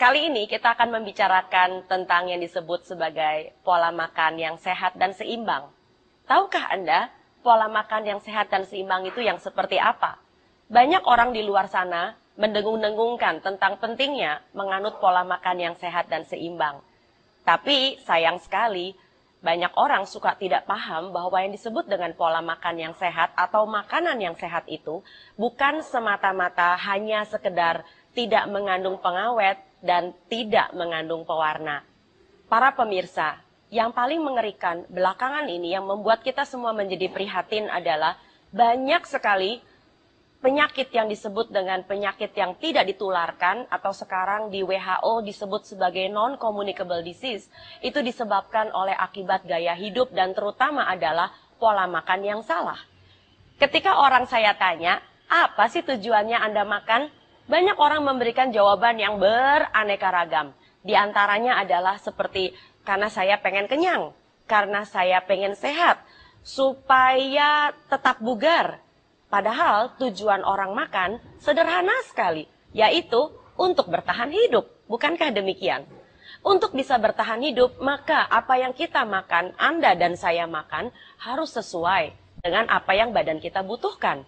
Kali ini kita akan membicarakan tentang yang disebut sebagai pola makan yang sehat dan seimbang. Tahukah Anda pola makan yang sehat dan seimbang itu yang seperti apa? Banyak orang di luar sana mendengung-dengungkan tentang pentingnya menganut pola makan yang sehat dan seimbang. Tapi sayang sekali, banyak orang suka tidak paham bahwa yang disebut dengan pola makan yang sehat atau makanan yang sehat itu bukan semata-mata hanya sekedar tidak mengandung pengawet dan tidak mengandung pewarna. Para pemirsa, yang paling mengerikan belakangan ini yang membuat kita semua menjadi prihatin adalah banyak sekali penyakit yang disebut dengan penyakit yang tidak ditularkan atau sekarang di WHO disebut sebagai non-communicable disease itu disebabkan oleh akibat gaya hidup dan terutama adalah pola makan yang salah. Ketika orang saya tanya, apa sih tujuannya Anda makan? Banyak orang memberikan jawaban yang beraneka ragam. Di antaranya adalah seperti karena saya pengen kenyang, karena saya pengen sehat, supaya tetap bugar. Padahal tujuan orang makan sederhana sekali, yaitu untuk bertahan hidup. Bukankah demikian? Untuk bisa bertahan hidup, maka apa yang kita makan, Anda dan saya makan, harus sesuai dengan apa yang badan kita butuhkan.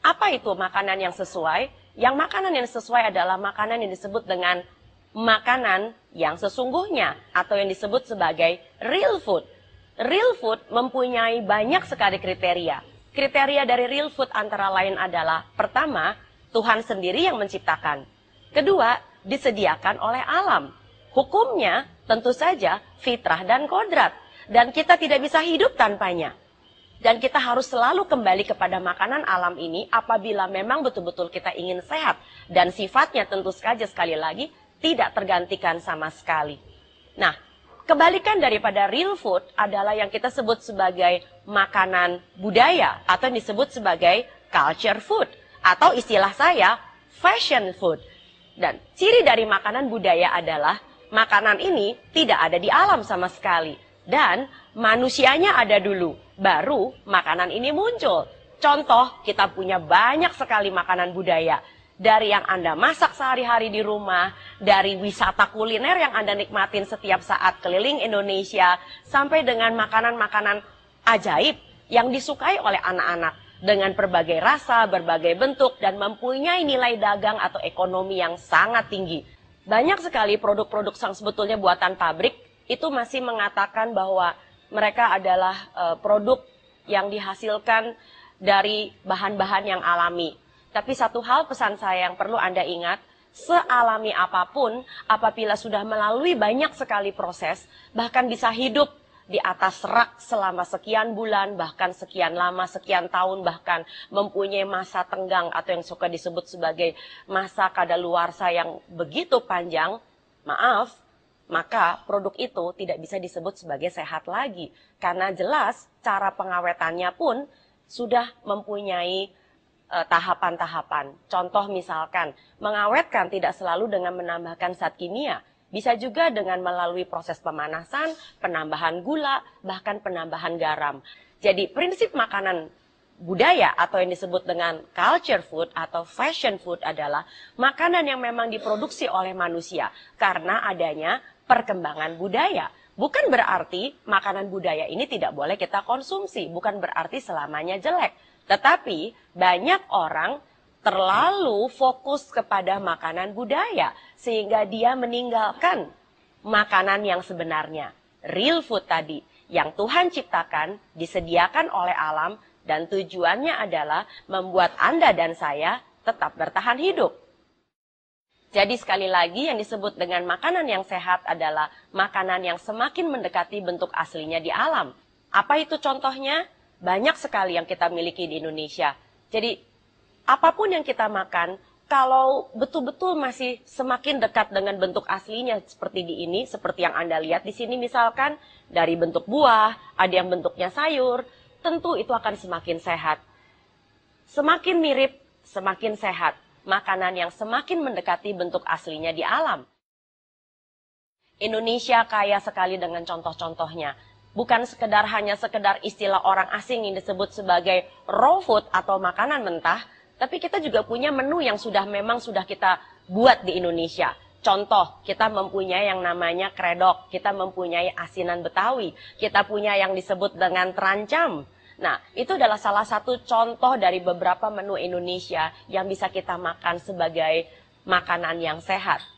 Apa itu makanan yang sesuai? Yang makanan yang sesuai adalah makanan yang disebut dengan makanan yang sesungguhnya atau yang disebut sebagai real food. Real food mempunyai banyak sekali kriteria. Kriteria dari real food antara lain adalah pertama, Tuhan sendiri yang menciptakan. Kedua, disediakan oleh alam. Hukumnya tentu saja fitrah dan kodrat. Dan kita tidak bisa hidup tanpanya. Dan kita harus selalu kembali kepada makanan alam ini apabila memang betul-betul kita ingin sehat. Dan sifatnya tentu saja sekali lagi tidak tergantikan sama sekali. Nah, kebalikan daripada real food adalah yang kita sebut sebagai makanan budaya atau disebut sebagai culture food atau istilah saya fashion food. Dan ciri dari makanan budaya adalah makanan ini tidak ada di alam sama sekali dan manusianya ada dulu, baru makanan ini muncul. Contoh, kita punya banyak sekali makanan budaya. Dari yang Anda masak sehari-hari di rumah, dari wisata kuliner yang Anda nikmatin setiap saat keliling Indonesia, sampai dengan makanan-makanan ajaib yang disukai oleh anak-anak dengan berbagai rasa, berbagai bentuk, dan mempunyai nilai dagang atau ekonomi yang sangat tinggi. Banyak sekali produk-produk yang sebetulnya buatan pabrik itu masih mengatakan bahwa mereka adalah uh, produk yang dihasilkan dari bahan-bahan yang alami. Tapi satu hal pesan saya yang perlu Anda ingat, sealami apa pun, apabila sudah melalui banyak sekali proses, bahkan bisa hidup di atas rak selama sekian bulan, bahkan sekian lama, sekian tahun, bahkan mempunyai masa tenggang atau yang suka disebut sebagai masa kadaluarsa yang begitu panjang, maaf, maka produk itu tidak bisa disebut sebagai sehat lagi. Karena jelas cara pengawetannya pun sudah mempunyai eh, tahapan-tahapan. Uh, Contoh misalkan, mengawetkan tidak selalu dengan menambahkan zat kimia. Bisa juga dengan melalui proses pemanasan, penambahan gula, bahkan penambahan garam. Jadi prinsip makanan budaya atau yang disebut dengan culture food atau fashion food adalah makanan yang memang diproduksi oleh manusia karena adanya perkembangan budaya. Bukan berarti makanan budaya ini tidak boleh kita konsumsi, bukan berarti selamanya jelek. Tetapi banyak orang terlalu fokus kepada makanan budaya sehingga dia meninggalkan makanan yang sebenarnya. Real food tadi yang Tuhan ciptakan, disediakan oleh alam dan tujuannya adalah membuat Anda dan saya tetap bertahan hidup. Jadi sekali lagi yang disebut dengan makanan yang sehat adalah makanan yang semakin mendekati bentuk aslinya di alam. Apa itu contohnya? Banyak sekali yang kita miliki di Indonesia. Jadi apa pun yang kita makan, kalau betul-betul masih semakin dekat dengan bentuk aslinya seperti di ini, seperti yang Anda lihat di sini misalkan dari bentuk buah, ada yang bentuknya sayur, tentu itu akan semakin sehat. Semakin mirip, semakin sehat makanan yang semakin mendekati bentuk aslinya di alam. Indonesia kaya sekali dengan contoh-contohnya. Bukan sekedar hanya sekedar istilah orang asing yang disebut sebagai raw food atau makanan mentah, tapi kita juga punya menu yang sudah memang sudah kita buat di Indonesia. Contoh, kita mempunyai yang namanya kredok, kita mempunyai asinan Betawi, kita punya yang disebut dengan terancam. Nah, itu adalah salah satu contoh dari beberapa menu Indonesia yang bisa kita makan sebagai makanan yang sehat.